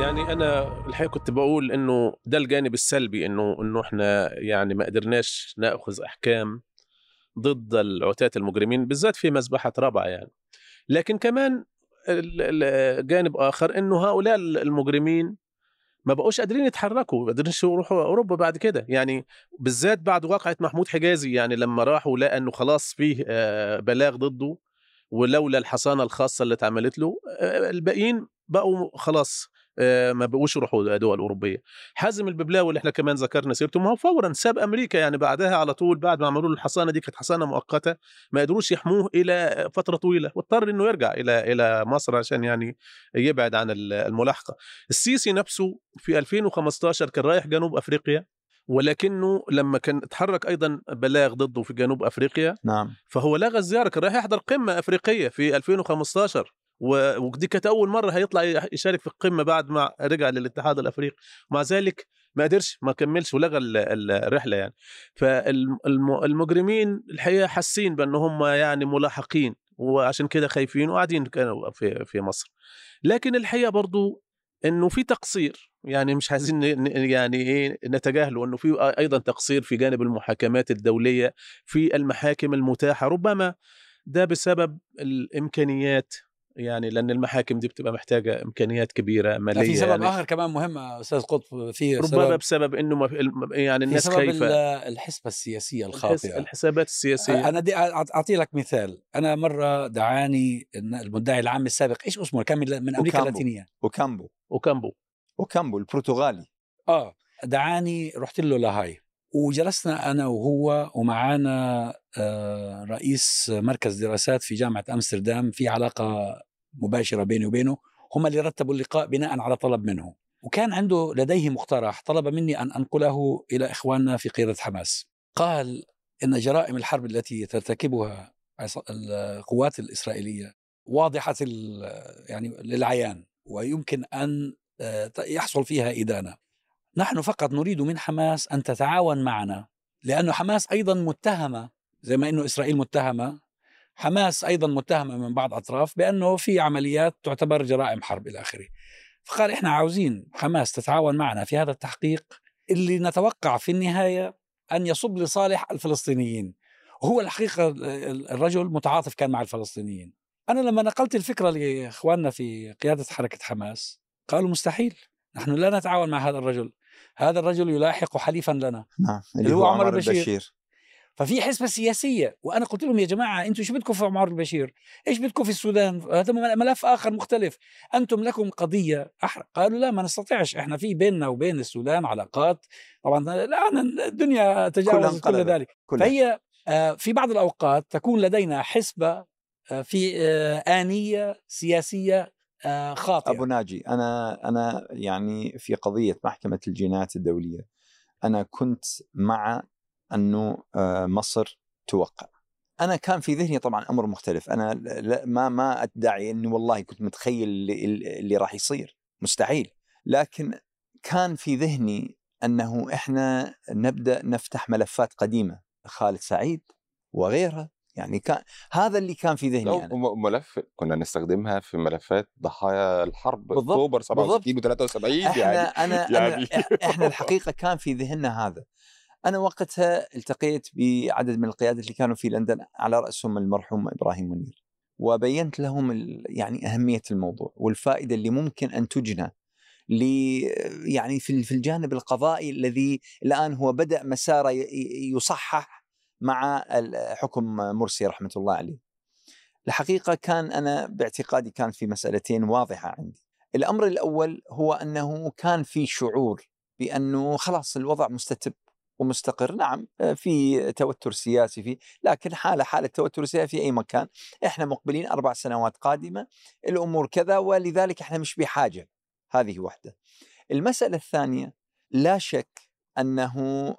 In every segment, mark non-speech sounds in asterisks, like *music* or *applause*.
يعني أنا الحقيقة كنت بقول إنه ده الجانب السلبي إنه إنه إحنا يعني ما قدرناش نأخذ أحكام ضد العتاة المجرمين بالذات في مذبحه رابعه يعني. لكن كمان جانب آخر إنه هؤلاء المجرمين ما بقوش قادرين يتحركوا ما قادرينش يروحوا أوروبا بعد كده. يعني بالذات بعد واقعة محمود حجازي يعني لما راحوا لقى إنه خلاص فيه آه، بلاغ ضده ولولا الحصانة الخاصة اللي اتعملت له آه، الباقيين بقوا خلاص ما بقوش يروحوا دول اوروبيه حازم الببلاوي اللي إحنا كمان ذكرنا سيرته ما هو فورا ساب أمريكا يعني بعدها على طول بعد ما عملوا له الحصانة دي كانت حصانة مؤقتة ما قدروش يحموه إلى فترة طويلة واضطر إنه يرجع إلى إلى مصر عشان يعني يبعد عن ال- الملاحقة. السيسي نفسه في 2015 كان رايح جنوب أفريقيا ولكنه لما كان اتحرك أيضا بلاغ ضده في جنوب أفريقيا نعم. فهو لغى الزيارة كان رايح يحضر قمة أفريقية في 2015 و- ودي كانت أول مرة هيطلع يشارك في القمة بعد ما رجع للاتحاد الأفريقي. ومع ذلك ما قدرش ما كملش ولغى ال- ال- الرحلة يعني. فالمجرمين الحقيقة حاسين بان هم يعني ملاحقين وعشان كده خايفين وقاعدين كانوا في في مصر. لكن الحقيقة برضو إنه في تقصير يعني مش عايزين يعني إيه نتجاهله إنه في أيضا تقصير في جانب المحاكمات الدولية في المحاكم المتاحة. ربما ده بسبب الإمكانيات يعني لأن المحاكم دي بتبقى محتاجة إمكانيات كبيرة ماليه في سبب يعني. آخر كمان مهم أستاذ قطب في ربما سبب بسبب إنه ما يعني في الناس سبب خايفة. ال- الحسبة السياسية الخاطئة. الحسابات السياسية. أنا دي أعطي لك مثال. أنا مرة دعاني المدعي العام السابق إيش اسمه؟ كان من أمريكا. اللاتينية. وكامبو وكامبو وكامبو البرتغالي. آه دعاني رحت له لاهاي. وجلسنا أنا وهو ومعانا آه، رئيس مركز دراسات في جامعة أمستردام في علاقة مباشرة بيني وبينه. هم اللي رتبوا اللقاء بناء على طلب منه. وكان عنده لديه مقترح طلب مني أن أنقله إلى إخواننا في قيادة حماس. قال إن جرائم الحرب التي ترتكبها القوات الإسرائيلية واضحة يعني للعيان ويمكن أن آه، يحصل فيها إدانة. نحن فقط نريد من حماس أن تتعاون معنا لأنه حماس أيضا متهمة زي ما إنه إسرائيل متهمة. حماس أيضا متهمة من بعض أطراف بأنه في عمليات تعتبر جرائم حرب إلى آخره. فقال إحنا عاوزين حماس تتعاون معنا في هذا التحقيق. اللي نتوقع في النهاية أن يصب لصالح الفلسطينيين. وهو الحقيقة ال- الرجل متعاطف كان مع الفلسطينيين. أنا لما نقلت الفكرة لإخواننا في قيادة حركة حماس قالوا مستحيل. نحن لا نتعاون مع هذا الرجل. هذا الرجل يلاحق حليفا لنا. نعم اللي هو عمر البشير. ففي حسبة سياسية وأنا قلت لهم يا جماعة أنتم شو بدكم في عمر البشير؟ إيش بدكم في السودان؟ هذا ملف آخر مختلف. أنتم لكم قضية أحرق قالوا لا ما نستطيعش. إحنا في بيننا وبين السودان علاقات. طبعا الآن الدنيا تجاوزت كل. ذلك. كلها. فهي آه، في بعض الأوقات تكون لدينا حسبة آه، في آه، آنية آه، خاطئة. أبو ناجي أنا أنا يعني في قضية محكمة الجنايات الدولية أنا كنت مع أنه آه، مصر توقع. أنا كان في ذهني طبعا أمر مختلف. أنا لا- ما ما أدعي أني والله كنت متخيل اللي, اللي راح يصير. مستحيل. لكن كان في ذهني أنه إحنا نبدأ نفتح ملفات قديمة. خالد سعيد وغيرها يعني كان هذا اللي كان في ذهني أنا ملف كنا نستخدمها في ملفات ضحايا الحرب بالضبط، أكتوبر 67 و73 إحنا يعني *laughs* أنا يعني. إح- إحنا الحقيقة كان في ذهننا هذا أنا وقتها التقيت بعدد من القيادات اللي كانوا في لندن على رأسهم المرحوم إبراهيم منير وبينت لهم يعني أهمية الموضوع والفائدة اللي ممكن أن تجنى ل يعني في في الجانب القضائي الذي الآن هو بدأ مساره يصحح مع حكم مرسي رحمة الله عليه. الحقيقة كان أنا باعتقادي كانت في مسألتين واضحة عندي. الأمر الأول هو أنه كان في شعور بأنه خلاص الوضع مستتب ومستقر، نعم في توتر سياسي فيه، لكن حاله حاله توتر سياسي في أي مكان، إحنا مقبلين أربع سنوات قادمة، الأمور كذا ولذلك إحنا مش بحاجة. هذه واحدة. المسألة الثانية لا شك آه،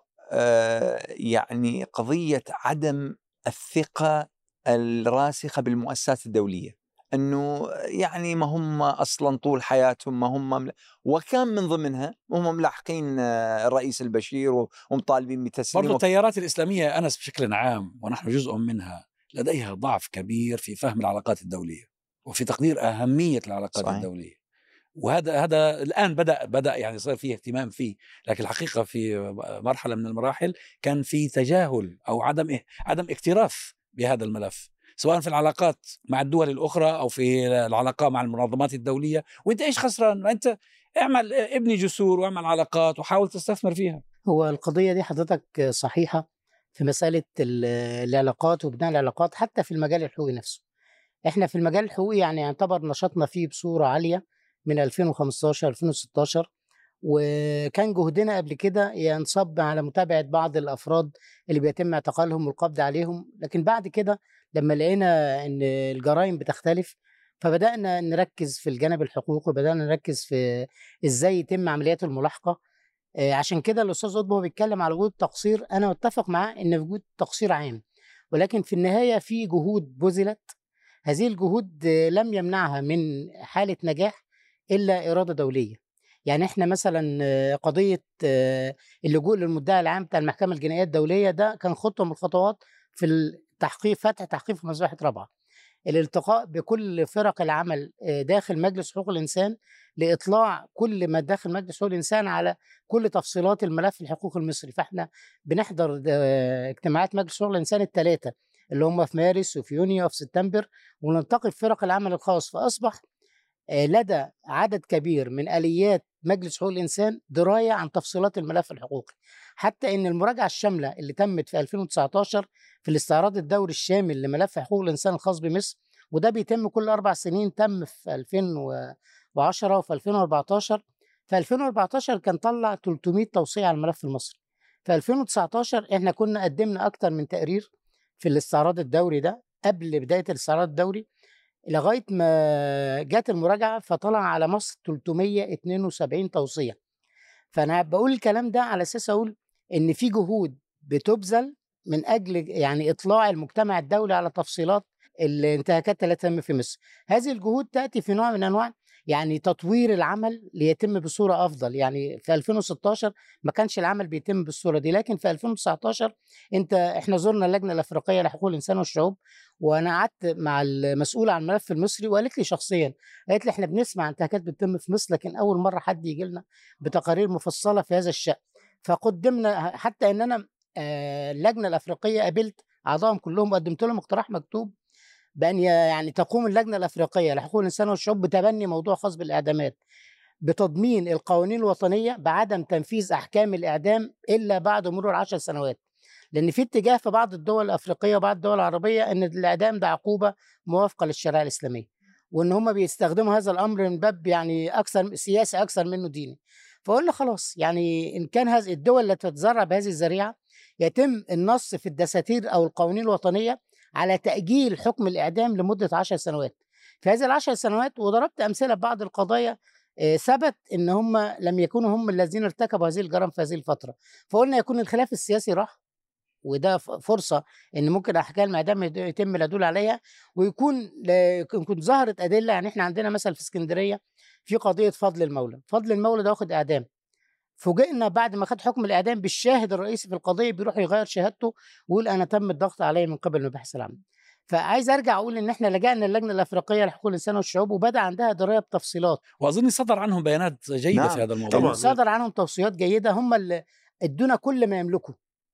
يعني قضية عدم الثقة الراسخة بالمؤسسات الدولية. إنه يعني ما هم أصلا طول حياتهم ما هم مل... وكان من ضمنها هم ملاحقين آه، الرئيس البشير ومطالبين بتسليمه برضو التيارات الإسلامية يا أنس بشكل عام ونحن جزء منها لديها ضعف كبير في فهم العلاقات الدولية وفي تقدير أهمية العلاقات صحيح. الدولية وهذا هذا الآن بدأ بدأ يعني صار في اهتمام فيه لكن الحقيقة في مرحلة من المراحل كان في تجاهل أو عدم عدم اكتراث بهذا الملف سواء في العلاقات مع الدول الأخرى أو في العلاقات مع المنظمات الدولية وأنت إيش خسران؟ أنت اعمل ابني جسور واعمل علاقات وحاول تستثمر فيها. هو القضية دي حضرتك صحيحة في ال- العلاقات وبناء العلاقات حتى في المجال الحقوقي نفسه. إحنا في المجال الحقوقي يعني يعتبر نشاطنا فيه بصورة عالية من 2015 2016 وكان جهدنا قبل كده ينصب على متابعة بعض الأفراد اللي بيتم اعتقالهم والقبض عليهم لكن بعد كده لما لقينا إن الجرائم بتختلف فبدأنا نركز في الجانب الحقوقي وبدأنا نركز في إزاي يتم عمليات الملاحقة. آه، عشان كده الأستاذ قطب وهو بيتكلم على وجود تقصير أنا متفق معاه إن وجود تقصير عام ولكن في النهاية في جهود بذلت. هذه الجهود لم يمنعها من حالة نجاح إلا إرادة دولية. يعني إحنا مثلا آه، قضية آه، اللجوء للمدعي العام بتاع المحكمة الجنائية الدولية ده كان خطوة من الخطوات في التحقيق فتح تحقيق في مصلحة رابعة. الالتقاء بكل فرق العمل آه، داخل مجلس حقوق الإنسان لإطلاع كل ما داخل مجلس حقوق الإنسان على كل تفصيلات الملف الحقوقي المصري. فإحنا بنحضر اجتماعات مجلس حقوق الإنسان الثلاثة اللي هم في مارس وفي يونيو وفي سبتمبر ونلتقي في فرق العمل الخاص. فأصبح آه، لدى عدد كبير من آليات مجلس حقوق الإنسان دراية عن تفصيلات الملف الحقوقي. حتى إن المراجعة الشاملة اللي تمت في 2019 في الاستعراض الدوري الشامل لملف حقوق الإنسان الخاص بمصر وده بيتم كل أربع سنين تم في 2010 وفي 2014 في 2014 كان طلع 300 توصية على الملف المصري. في 2019 إحنا كنا قدمنا أكتر من تقرير في الاستعراض الدوري ده قبل بداية الاستعراض الدوري. لغاية ما جت المراجعة فطلع على مصر 372 توصية. فأنا بقول الكلام ده على أساس أقول إن في جهود بتبذل من أجل يعني إطلاع المجتمع الدولي على تفصيلات الانتهاكات التي تم في مصر. هذه الجهود تأتي في نوع من أنواع يعني تطوير العمل ليتم بصورة أفضل. يعني في 2016 ما كانش العمل بيتم بالصورة دي لكن في 2019 أنت إحنا زرنا اللجنة الأفريقية لحقوق الإنسان والشعوب وأنا قعدت مع المسؤوله عن الملف المصري وقالت لي شخصيا قالت لي إحنا بنسمع انتهاكات بتتم في مصر لكن أول مرة حد يجي لنا بتقارير مفصلة في هذا الشأن. فقدمنا حتى إن أنا آه، اللجنة الأفريقية قابلت أعضائهم كلهم وقدمت لهم اقتراح مكتوب بأن ي- يعني تقوم اللجنة الأفريقية لحقوق الإنسان والشعوب بتبني موضوع خاص بالإعدامات بتضمين القوانين الوطنية بعدم تنفيذ أحكام الإعدام إلا بعد مرور عشر سنوات. لأن في اتجاه في بعض الدول الأفريقية وبعض الدول العربية إن الإعدام ده عقوبة موافقة للشريعة الإسلامية وإن هم بيستخدموا هذا الأمر من باب يعني أكثر سياسي أكثر منه ديني. فقلنا خلاص يعني إن كان هذه الدول التي تتزرع بهذه الذريعة يتم النص في الدساتير أو القوانين الوطنية على تأجيل حكم الإعدام لمدة عشر سنوات. في هذه العشر سنوات وضربت أمثلة ببعض القضايا آه، ثبت إن هم لم يكونوا هم الذين ارتكبوا هذه الجرائم في هذه الفترة. فقلنا يكون الخلاف السياسي راح وده فرصة إن ممكن أحكام الإعدام يتم العدول عليها ويكون يكون ظهرت أدلة يعني إحنا عندنا مثلا في اسكندرية في قضية فضل المولى. فضل المولى ده واخد إعدام. فوجئنا بعد ما خد حكم الإعدام بالشاهد الرئيسي في القضية بيروح يغير شهادته ويقول أنا تم الضغط علي من قبل المباحث العامه فعايز أرجع أقول إن إحنا لجأنا اللجنه الأفريقية لحقوق الإنسان والشعوب وبدأ عندها دراية بتفصيلات وأظن صدر عنهم بيانات جيدة نعم. في هذا الموضوع طبعاً. صدر عنهم توصيات جيدة هم اللي ادونا كل ما يملكوا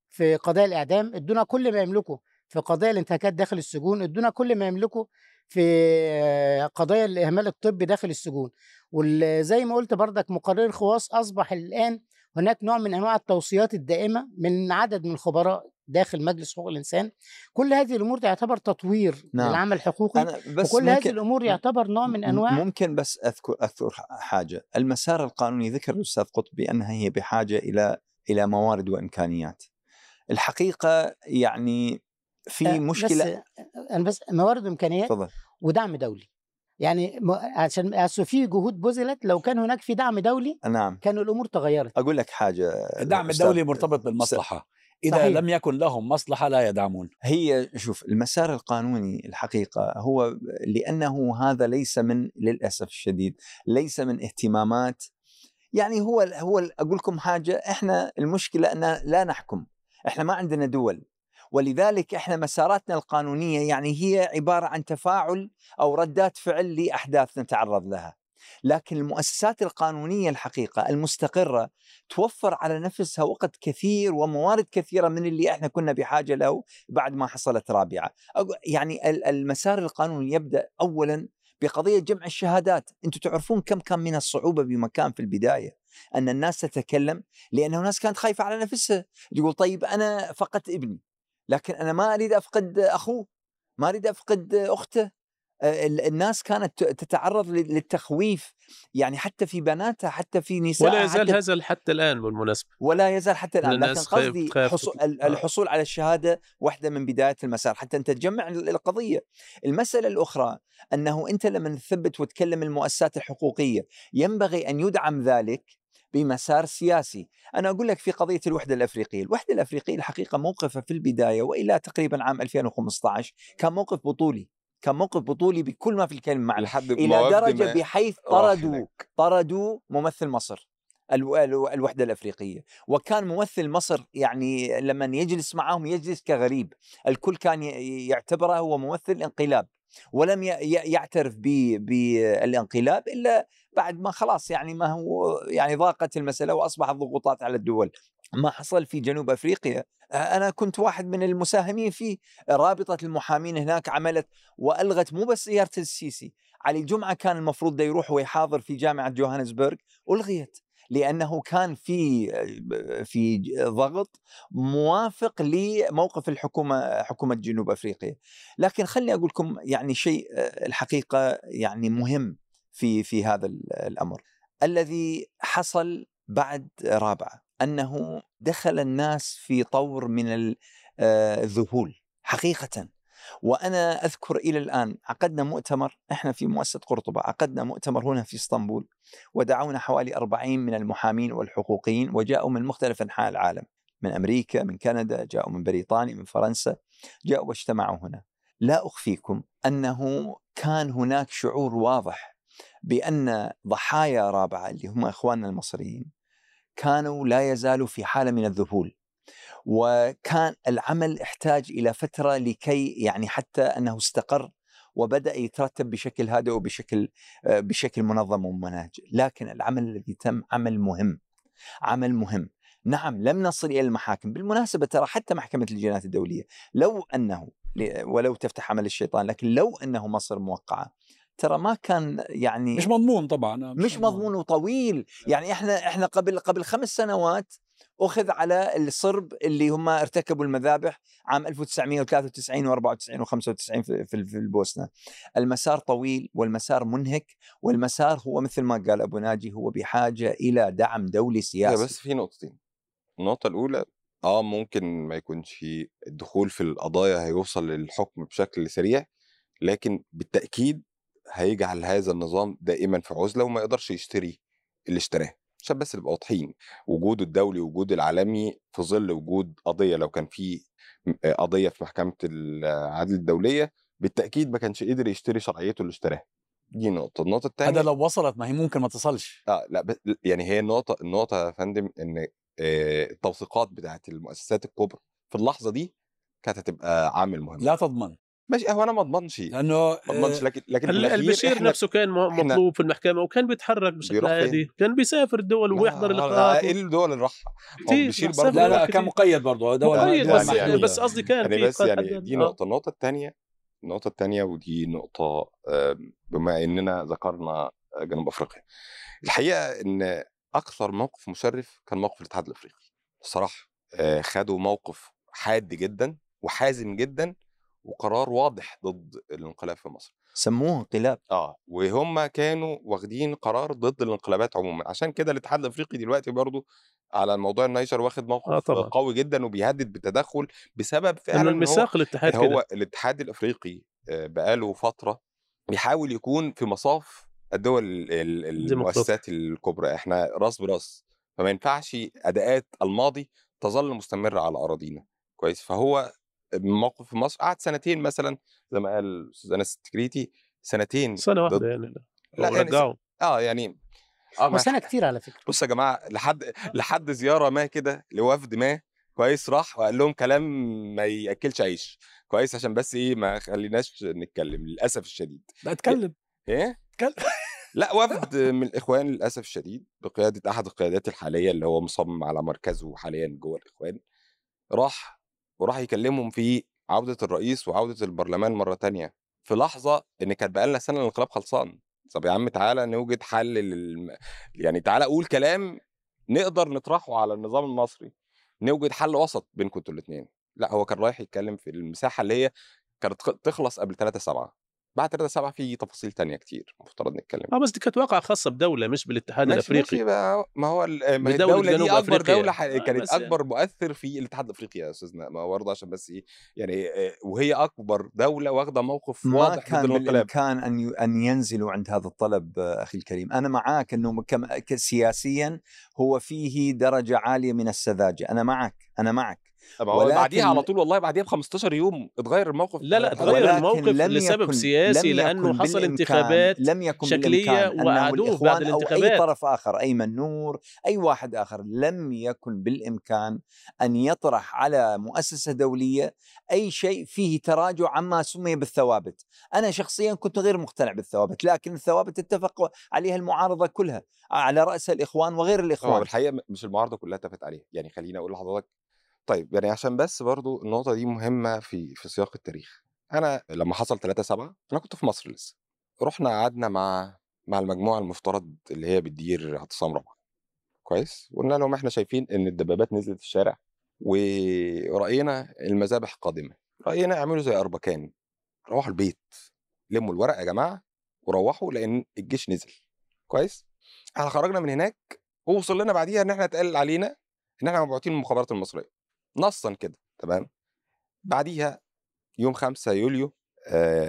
في قضايا الإعدام ادونا كل ما يملكوا في قضايا الانتهاكات داخل السجون ادونا كل ما يملكوا في قضايا الإهمال الطبي داخل السجون. وزي ما قلت بردك مقرر خواص أصبح الآن هناك نوع من أنواع التوصيات الدائمة من عدد من الخبراء داخل مجلس حقوق الإنسان. كل هذه الأمور تعتبر تطوير نعم. للعمل الحقوقي بس وكل هذه الأمور يعتبر نوع من أنواع ممكن بس أذكر أذكر حاجة. المسار القانوني ذكر الأستاذ قطبي انها هي بحاجة إلى إلى موارد وإمكانيات. الحقيقة يعني في آه، مشكلة بس أنا بس موارد وامكانيات تفضل ودعم دولي. يعني عشان في جهود بذلت لو كان هناك في دعم دولي نعم. كان الأمور تغيرت. أقول لك حاجة الدعم الدولي مرتبط بالمصلحة. إذا صحيح. لم يكن لهم مصلحة لا يدعمون. هي شوف المسار القانوني الحقيقة هو لأنه هذا ليس من للأسف الشديد ليس من اهتمامات. يعني هو هو أقول لكم حاجة إحنا المشكلة أن لا نحكم. إحنا ما عندنا دول. ولذلك إحنا مساراتنا القانونية يعني هي عبارة عن تفاعل أو ردات فعل لأحداث نتعرض لها. لكن المؤسسات القانونية الحقيقة المستقرة توفر على نفسها وقت كثير وموارد كثيرة من اللي إحنا كنا بحاجة له بعد ما حصلت رابعة. يعني ال- المسار القانوني يبدأ اولا بقضية جمع الشهادات. أنتم تعرفون كم كان من الصعوبة بمكان في البداية؟ أن الناس تتكلم لأنه الناس كانت خايفة على نفسها. تقول طيب أنا فقدت ابني. لكن أنا ما أريد أفقد أخوه ما أريد أفقد أخته. آه، ال- الناس كانت تتعرض لل- للتخويف. يعني حتى في بناتها حتى في نساء ولا يزال حتى هذا حتى الآن بالمناسبة. ولا يزال حتى الآن. لكن قصدي حصول آه. الحصول على الشهادة واحدة من بداية المسار. حتى أنت تجمع ال- القضية. المسألة الأخرى أنه أنت لما تثبت وتكلم المؤسسات الحقوقية ينبغي أن يدعم ذلك بمسار سياسي، أنا أقول لك في قضية الوحدة الأفريقية، الوحدة الأفريقية الحقيقة موقفها في البداية وإلى تقريبا عام 2015 كان موقف بطولي، كان موقف بطولي بكل ما في الكلمة معنى درجة ما بحيث طردوا. طردوا ممثل مصر الو- الو- الوحدة الأفريقية. وكان ممثل مصر يعني لما يجلس معهم يجلس كغريب الكل كان يعتبره هو ممثل انقلاب. ولم يعترف بالانقلاب إلا بعد ما خلاص يعني ما هو يعني ضاقت المسألة وأصبحت ضغوطات على الدول. ما حصل في جنوب أفريقيا أنا كنت واحد من المساهمين فيه رابطة المحامين هناك عملت وألغت مو بس زياره السيسي علي جمعه كان المفروض يروح ويحاضر في جامعة جوهانسبرغ ألغيت. لأنه كان في في ضغط موافق لموقف الحكومة حكومة جنوب أفريقيا. لكن خليني أقول لكم يعني شيء الحقيقة يعني مهم في في هذا الأمر. الذي حصل بعد رابعة أنه دخل الناس في طور من الذهول حقيقه. وأنا أذكر إلى الآن عقدنا مؤتمر إحنا في مؤسسة قرطبة عقدنا مؤتمر هنا في إسطنبول ودعونا حوالي 40 من المحامين والحقوقيين وجاءوا من مختلف أنحاء العالم من أمريكا من كندا جاءوا من بريطانيا من فرنسا جاءوا واجتمعوا هنا. لا أخفيكم أنه كان هناك شعور واضح بأن ضحايا رابعة اللي هم إخواننا المصريين كانوا لا يزالوا في حالة من الذهول. وكان العمل احتاج إلى فترة لكي يعني حتى أنه استقر وبدأ يترتب بشكل هادئ وبشكل بشكل منظم ومنهج، لكن العمل الذي تم عمل مهم. عمل مهم. نعم لم نصل إلى المحاكم، بالمناسبة ترى حتى محكمة الجنايات الدولية لو أنه ولو تفتح عمل الشيطان، لكن لو أنه مصر موقعة ترى ما كان يعني مش مضمون طبعا مش, مش مضمون وطويل، يعني إحنا إحنا قبل قبل خمس سنوات أخذ على الصرب اللي هم ارتكبوا المذابح عام 1993 و94 و95 في, في البوسنة. المسار طويل والمسار منهك والمسار هو مثل ما قال أبو ناجي هو بحاجة إلى دعم دولي سياسي. بس في نقطتين. النقطة الأولى آه ممكن ما يكونش الدخول في القضايا هيوصل للحكم بشكل سريع لكن بالتأكيد هيجعل هذا النظام دائما في عزلة وما يقدرش يشتري اللي اشتراه. عشان بس نبقى واضحين وجوده الدولي وجوده العالمي في ظل وجود قضية لو كان في قضية في محكمة العدل الدولية بالتأكيد ما كانش قدر يشتري شرعيته اللي اشتراها. دي نقطة. النقطة الثانية هذا لو وصلت ما هي ممكن ما تصلش. آه لا بس يعني هي النقطة النقطة يا فندم إن التوثيقات بتاعت المؤسسات الكبرى في اللحظة دي كانت هتبقى عامل مهم. لا تضمن. ماشي هو أنا ما أضمنش. لأنه ما أضمنش لكن لكن البشير نفسه كان مطلوب في المحكمة وكان بيتحرك بشكل عادي. كان بيسافر الدول ويحضر اللقاءات إيه الدول اللي راحها بشير برضه لا لا كان مقيد برضه. دول مقيد دول بس, يعني بس قصدي كان يعني بس يعني دي نقطة. النقطة الثانية النقطة الثانية ودي نقطة بما إننا ذكرنا جنوب أفريقيا. الحقيقة إن أكثر موقف مشرف كان موقف الاتحاد الأفريقي. الصراحة خدوا موقف حاد جدا وحازم جدا وقرار واضح ضد الانقلاب في مصر. سموه انقلاب. آه وهم كانوا واخدين قرار ضد الانقلابات عموما. عشان كده الاتحاد الأفريقي دلوقتي برضو على موضوع النيجر واخد موقف آه طبعا. قوي جدا وبيهدد بالتدخل بسبب فعلا الميثاق الاتحاد هو كده. الاتحاد الأفريقي بقاله فترة بيحاول يكون في مصاف الدول المؤسسات الكبرى. إحنا راس براس. فما ينفعش أداءات الماضي تظل مستمرة على أراضينا. كويس؟ فهو موقف في مصر قعد سنتين مثلا زي ما قال الاستاذ أنس التكريتي سنتين سنة واحدة يعني لا يعني رجعوا آه يعني آه سنه كتير على فكرة. بصوا يا جماعة لحد لحد زيارة ما كده لوفد ما كويس راح وقال لهم كلام ما يأكلش عيش. كويس عشان بس إيه ما خليناش نتكلم للأسف الشديد. لا اتكلم. إيه؟ اتكلم. *laughs* لا وفد من الإخوان للأسف الشديد بقيادة أحد القيادات الحالية اللي هو مصمم على مركزه حاليا جوه الإخوان راح وراح يكلمهم في عودة الرئيس وعودة البرلمان مرة تانية في لحظة إن كانت بقالنا سنة الانقلاب خلصان طب يا عم تعالى نوجد حل لل... يعني تعالى قول كلام نقدر نطرحه على النظام المصري. نوجد حل وسط بينكم أنتوا الاثنين لا هو كان رايح يتكلم في المساحة اللي هي كانت تخ- تخلص قبل 3 7 بعد 3 7 في تفاصيل تانية كتير مفترض نتكلم. آه بس دي كانت واقعة خاصة بدولة مش بالاتحاد ماشي الأفريقي. ماشي بقى ما هو ال- ما بدولة الدولة دي أكبر أفريقيا. دولة ح... آه، كانت بس يعني. أكبر مؤثر في الاتحاد الأفريقي يا أستاذنا ما هو برضه عشان بس إيه يعني آه، وهي أكبر دولة واخدة موقف ما واضح ضد كان بالامكان أن ي- أن ينزلوا عند هذا الطلب آه، أخي الكريم، أنا معاك إنه كم ك- سياسيا هو فيه درجة عالية من السذاجة، أنا معك أنا معك. طب هو بعديها على طول والله بعديها ب 15 يوم اتغير الموقف لا، لا، اتغير الموقف لم لسبب يكن- سياسي لم لأنه يكن حصل بالإمكان- انتخابات لم يكن أنه وقعدوه بعد الإخوان أو أي الانتخابات. طرف آخر أيمن نور أي واحد آخر لم يكن بالإمكان أن يطرح على مؤسسة دولية أي شيء فيه تراجع عما سمي بالثوابت. أنا شخصيا كنت غير مقتنع بالثوابت لكن الثوابت اتفق عليها المعارضة كلها على رأس الإخوان وغير بالحقيقة م- مش المعارضة كلها اتفقت عليه يعني خليني أقول لحضرتك طيب يعني عشان بس برضو النقطة دي مهمة في في سياق التاريخ. أنا لما حصل 3 7 أنا كنت في مصر لسه. رحنا قعدنا مع مع المجموعة المفترض اللي هي بتدير اعتصام رابعة. كويس؟ وقلنا لهم إحنا شايفين إن الدبابات نزلت الشارع ورأينا المذابح قادمة. رأينا اعملوا زي أربكان. روحوا البيت. لموا الورق يا جماعة وروحوا لأن الجيش نزل. كويس؟ إحنا خرجنا من هناك ووصل لنا بعديها إن إحنا اتقال علينا إن إحنا مبعوثين المخابرات المصرية. نصا كده تمام؟ بعديها يوم 5 يوليو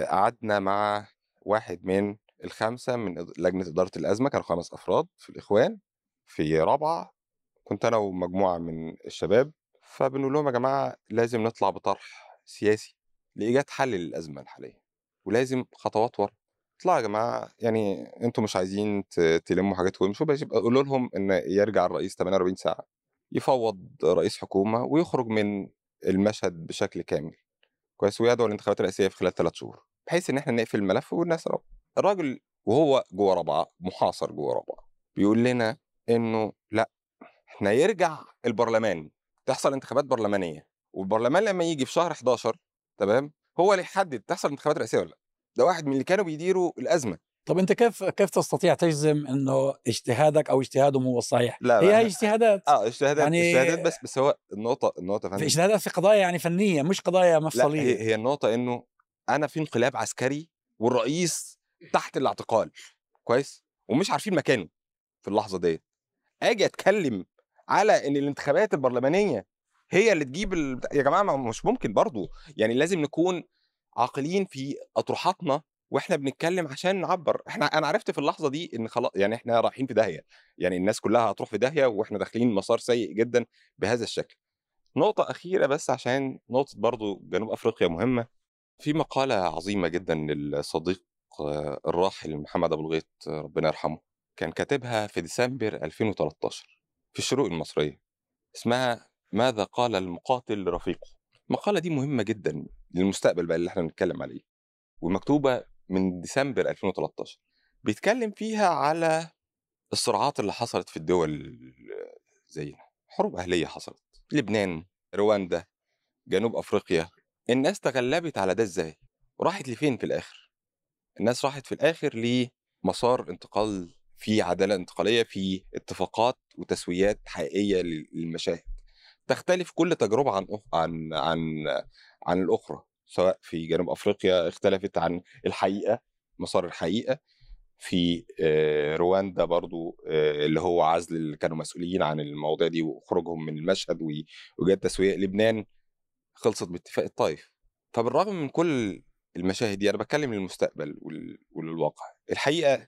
قعدنا مع واحد من الخمسة من إد- لجنة إدارة الأزمة كانوا خمس أفراد في الإخوان في رابعة كنت أنا ومجموعة من الشباب فبنقول لهم يا جماعة لازم نطلع بطرح سياسي لإيجاد حل للأزمة الحالية ولازم خطوات ورا. اطلعوا يا جماعة يعني أنتوا مش عايزين تلموا حاجاتكم يبقى قولوا لهم إن يرجع الرئيس 48 ساعة. يفوض رئيس حكومة ويخرج من المشهد بشكل كامل. كويس؟ ويدعو الانتخابات الرئاسية في خلال ثلاث شهور بحيث إن إحنا نقفل الملف والناس رب. الراجل وهو جوه رابعة محاصر جوه رابعة بيقول لنا إنه لأ إحنا يرجع البرلمان. تحصل انتخابات برلمانية والبرلمان لما يجي في شهر 11 تمام؟ هو اللي يحدد تحصل انتخابات رئاسية ولا لأ. ده واحد من اللي كانوا بيديروا الأزمة. طب انت كيف كيف تستطيع تجزم انه اجتهادك أو اجتهادهم هو الصحيح؟ لا، هي لا. هي اجتهادات. آه اجتهادات يعني- اجتهادات بس بس هو النقطه النقطه يا في اجتهادات في قضايا يعني فنية مش قضايا لا مفصلية. هي, هي النقطة إنه أنا في انقلاب عسكري والرئيس تحت الاعتقال كويس؟ ومش عارفين مكانه في اللحظة ديت. آجي أتكلم على إن الانتخابات البرلمانية هي اللي تجيب ال... يا جماعة مش ممكن برضو. يعني لازم نكون عاقلين في أطروحاتنا وإحنا بنتكلم عشان نعبر. إحنا أنا عرفت في اللحظة دي إن خلاص يعني إحنا رايحين في داهية. يعني الناس كلها هتروح في داهية وإحنا داخلين مسار سيء جدا بهذا الشكل. نقطة أخيرة بس عشان نقطة برضو جنوب أفريقيا مهمة. في مقالة عظيمة جدا للصديق آه، الراحل محمد أبو الغيط ربنا يرحمه كان كاتبها في ديسمبر 2013 في الشروق المصرية. اسمها ماذا قال المقاتل لرفيقه المقالة دي مهمة جدا للمستقبل بقى اللي إحنا بنتكلم عليه. ومكتوبة من ديسمبر 2013 بيتكلم فيها على الصراعات اللي حصلت في الدول زينا. حروب أهلية حصلت. لبنان رواندا جنوب أفريقيا. الناس تغلبت على ده إزاي؟ وراحت لفين في الآخر؟ الناس راحت في الآخر لمسار انتقال في عدالة انتقالية في اتفاقات وتسويات حقيقية للمشاهد. تختلف كل تجربة عن. عن عن عن الأخرى. سواء في جنوب أفريقيا اختلفت عن الحقيقة مسار الحقيقة. في رواندا برضو اللي هو عزل اللي كانوا مسؤولين عن المواضيع دي وخروجهم من المشهد و- وإيجاد تسوية لبنان خلصت باتفاق الطائف فبالرغم من كل المشاهد دي أنا بتكلم للمستقبل وللواقع. الحقيقة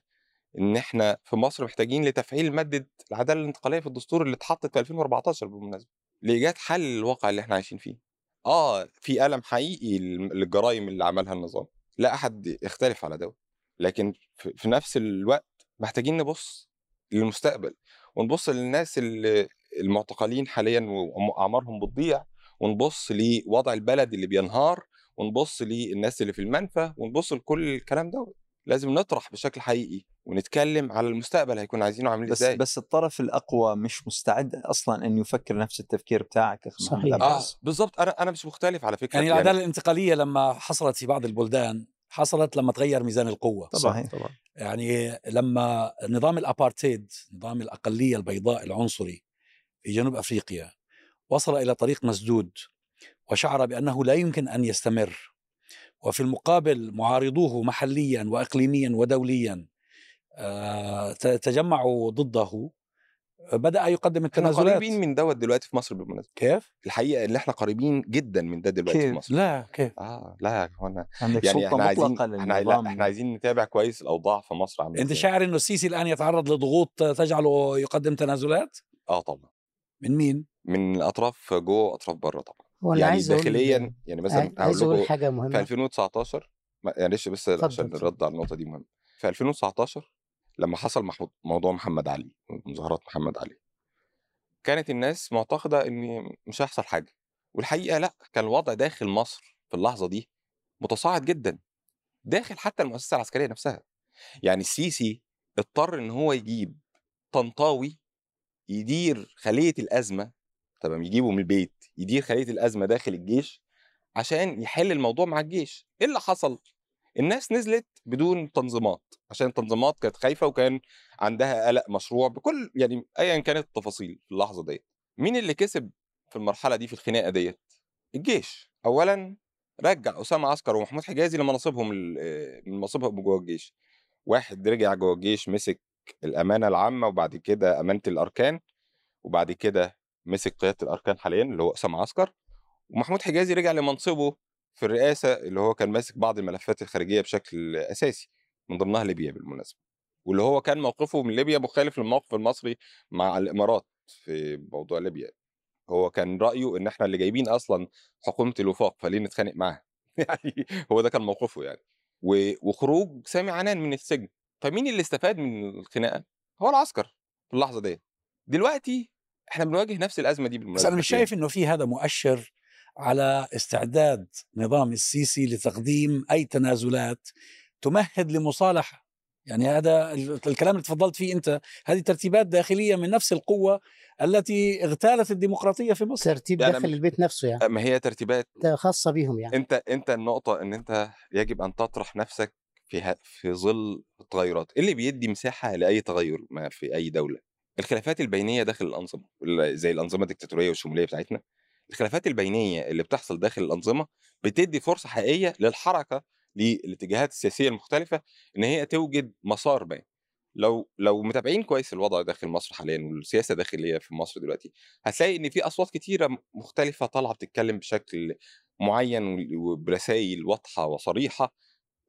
إن إحنا في مصر محتاجين لتفعيل مادة العدالة الانتقالية في الدستور اللي اتحطت في 2014 بالمناسبة لإيجاد حل للواقع اللي إحنا عايشين فيه. آه في ألم حقيقي للجرائم اللي عملها النظام لا أحد يختلف على ده لكن في في نفس الوقت محتاجين نبص للمستقبل ونبص للناس اللي المعتقلين حاليا واعمارهم بتضيع ونبص لوضع البلد اللي بينهار ونبص للناس اللي في المنفى ونبص لكل الكلام ده لازم نطرح بشكل حقيقي. ونتكلم على المستقبل هيكون عايزينه عامل بس إزاي بس الطرف الأقوى مش مستعد أصلا ان يفكر نفس التفكير بتاعك اخ محمد صحيح. آه عباس. بالظبط أنا أنا مش مختلف على فكرة يعني العدالة الانتقالية لما حصلت في بعض البلدان حصلت لما تغير ميزان القوة طبعاً. صحيح. طبعا يعني لما نظام الأبارتهيد نظام الأقلية البيضاء العنصري في جنوب أفريقيا وصل إلى طريق مسدود وشعر بأنه لا يمكن أن يستمر وفي المقابل معارضوه محليا واقليميا ودوليا آه، تجمعوا ضده بدأ يقدم إحنا التنازلات قريبين من دوت دلوقتي في مصر بالمناسبة كيف؟ الحقيقة ان إحنا قريبين جدا من ده دلوقتي في كيف؟ مصر لا كيف؟ آه لا هو أنا عندك يعني سلطة إحنا عايزين مطلقة إحنا لا إحنا عايزين نتابع كويس الأوضاع في مصر عاملة أنت. شاعر إنه السيسي الآن يتعرض لضغوط تجعله يقدم تنازلات؟ آه طبعا من مين؟ من اطراف جوه وأطراف بره طبعا يعني عايز داخليا يعني مثلا عايز أقول حاجة في مهمه 2019 ما- معلش بس عشان. الرد على النقطة دي مهم في 2019 لما حصل موضوع محمد علي مظاهرات محمد علي كانت الناس معتقدة إن مش هيحصل حاجة والحقيقة لأ كان الوضع داخل مصر في اللحظة دي متصاعد جدا داخل حتى المؤسسة العسكرية نفسها يعني السيسي اضطر إن هو يجيب طنطاوي يدير خلية الأزمة تمام يجيبه من البيت يدير خلية الأزمة داخل الجيش عشان يحل الموضوع مع الجيش إيه اللي حصل؟ الناس نزلت بدون تنظيمات عشان التنظيمات كانت خايفة وكان عندها قلق مشروع بكل يعني ايا كانت التفاصيل في اللحظة ديت. مين اللي كسب في المرحلة دي في الخناقة ديت؟ الجيش. اولا رجع أسامة عسكر ومحمود حجازي لمناصبهم ال- من مناصبهم جوه الجيش. واحد رجع جوه الجيش مسك الأمانة العامة وبعد كده أمانة الأركان وبعد كده مسك قيادة الأركان حاليا اللي هو أسامة عسكر. ومحمود حجازي رجع لمنصبه في الرئاسة اللي هو كان ماسك بعض الملفات الخارجية بشكل أساسي من ضمنها ليبيا بالمناسبة واللي هو كان موقفه من ليبيا مخالف للموقف المصري مع الإمارات في موضوع ليبيا. هو كان رأيه إن إحنا اللي جايبين أصلا حكومة الوفاق فليه نتخانق معاها؟ *laughs* يعني هو ده كان موقفه يعني. وخروج سامي عنان من السجن. فمين اللي استفاد من الخناقة؟ هو العسكر في اللحظة ديت. دلوقتي إحنا بنواجه نفس الأزمة دي بس بالمناسبه أنا مش؟ شايف إنه في هذا مؤشر على استعداد نظام السيسي لتقديم أي تنازلات تمهد لمصالحة. يعني هذا ال- الكلام اللي تفضلت فيه أنت هذه ترتيبات داخلية من نفس القوة التي اغتالت الديمقراطية في مصر. ترتيب يعني داخل البيت نفسه يعني. ما هي ترتيبات خاصة بيهم يعني. أنت أنت النقطة إن أنت يجب أن تطرح نفسك في ه- في ظل التغيرات. إيه اللي بيدي مساحة لأي تغير ما في أي دولة؟ الخلافات البينية داخل الانظمه ال- زي الأنظمة الدكتاتوريه والشمولية بتاعتنا. الخلافات البينية اللي بتحصل داخل الأنظمة بتدي فرصة حقيقية للحركة للاتجاهات السياسية المختلفة إن هي توجد مسار ما. لو لو متابعين كويس الوضع داخل مصر حاليا والسياسة الداخلية في مصر دلوقتي هتلاقي إن في أصوات كتيرة مختلفة طالعة بتتكلم بشكل معين وبرسائل واضحة وصريحة.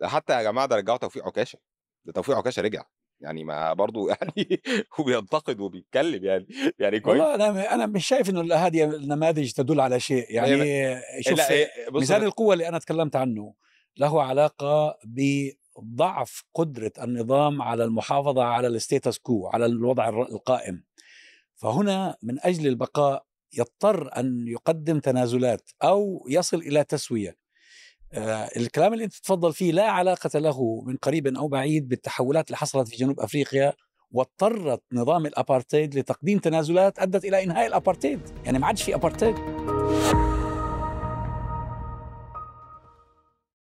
حتى يا جماعة ده رجعوا توفيق عكاشة. ده توفيق عكاشة رجع. يعني ما برضو *laughs* يعني وبينتقد وبيتكلم يعني يعني كويس. والله أنا أنا مش شايف إنه هذه النماذج تدل على شيء. يعني شوف لا، إيه، ميزان القوة اللي أنا تكلمت عنه له علاقة بضعف قدرة النظام على المحافظة على الستيتس كو على الوضع القائم. فهنا من أجل البقاء يضطر أن يقدم تنازلات أو يصل إلى تسوية. آه الكلام اللي أنت تفضل فيه لا علاقة له من قريب أو بعيد بالتحولات اللي حصلت في جنوب أفريقيا واضطرت نظام الأبارتيد لتقديم تنازلات أدت إلى إنهاء الأبارتيد يعني ما عادش في أبارتيد